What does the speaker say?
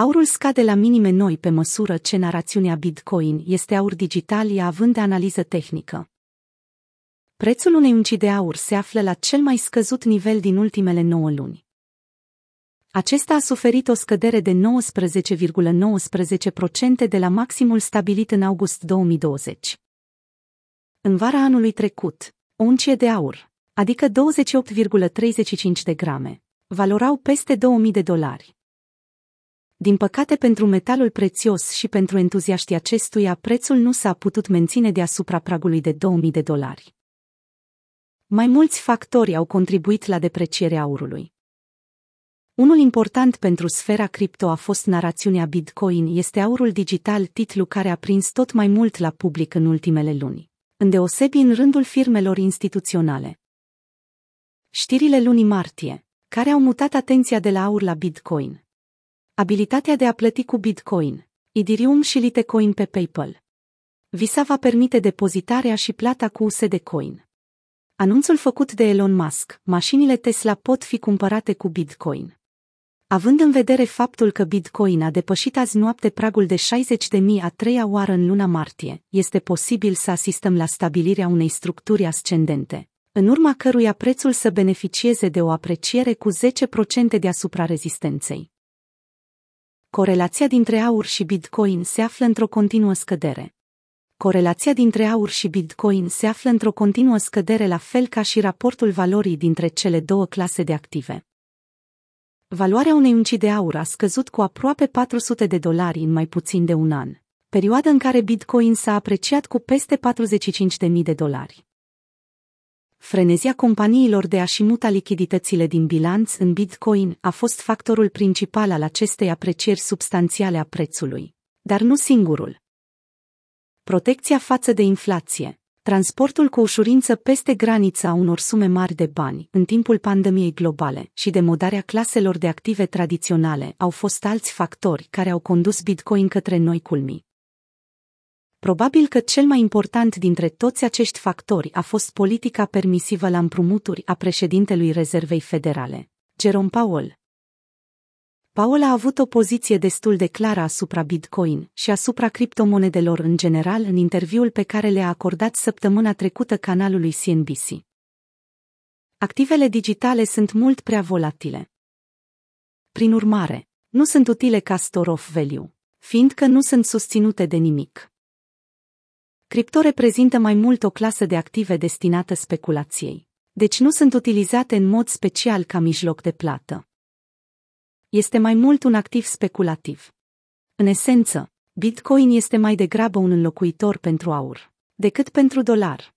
Aurul scade la minime noi pe măsură ce narațiunea Bitcoin este aur digital ea având de analiză tehnică. Prețul unei unci de aur se află la cel mai scăzut nivel din ultimele 9 luni. Acesta a suferit o scădere de 19,19% ,19% de la maximul stabilit în august 2020. În vara anului trecut, o uncie de aur, adică 28,35 de grame, valorau peste 2000 de dolari. Din păcate pentru metalul prețios și pentru entuziaștii acestuia, prețul nu s-a putut menține deasupra pragului de 2000 de dolari. Mai mulți factori au contribuit la deprecierea aurului. Unul important pentru sfera cripto a fost narațiunea Bitcoin este aurul digital, titlu care a prins tot mai mult la public în ultimele luni, îndeosebi în rândul firmelor instituționale. Știrile lunii martie, care au mutat atenția de la aur la Bitcoin. Abilitatea de a plăti cu Bitcoin, Ethereum și Litecoin pe PayPal. Visa va permite depozitarea și plata cu USD Coin. Anunțul făcut de Elon Musk, mașinile Tesla pot fi cumpărate cu Bitcoin. Având în vedere faptul că Bitcoin a depășit azi noapte pragul de 60.000 a treia oară în luna martie, este posibil să asistăm la stabilirea unei structuri ascendente, în urma căruia prețul să beneficieze de o apreciere cu 10% deasupra rezistenței. Corelația dintre aur și Bitcoin se află într-o continuă scădere. Corelația dintre aur și Bitcoin se află într-o continuă scădere la fel ca și raportul valorii dintre cele două clase de active. Valoarea unei unci de aur a scăzut cu aproape 400 de dolari în mai puțin de un an, perioadă în care Bitcoin s-a apreciat cu peste 45.000 de dolari. Frenezia companiilor de a-și muta lichiditățile din bilanț în Bitcoin a fost factorul principal al acestei aprecieri substanțiale a prețului, dar nu singurul. Protecția față de inflație, transportul cu ușurință peste granița a unor sume mari de bani în timpul pandemiei globale și demodarea claselor de active tradiționale au fost alți factori care au condus Bitcoin către noi culmii. Probabil că cel mai important dintre toți acești factori a fost politica permisivă la împrumuturi a președintelui Rezervei Federale, Jerome Powell. Powell a avut o poziție destul de clară asupra Bitcoin și asupra criptomonedelor în general în interviul pe care le-a acordat săptămâna trecută canalului CNBC. Activele digitale sunt mult prea volatile. Prin urmare, nu sunt utile ca store of value, fiindcă nu sunt susținute de nimic. Cripto reprezintă mai mult o clasă de active destinată speculației, deci nu sunt utilizate în mod special ca mijloc de plată. Este mai mult un activ speculativ. În esență, Bitcoin este mai degrabă un înlocuitor pentru aur decât pentru dolar.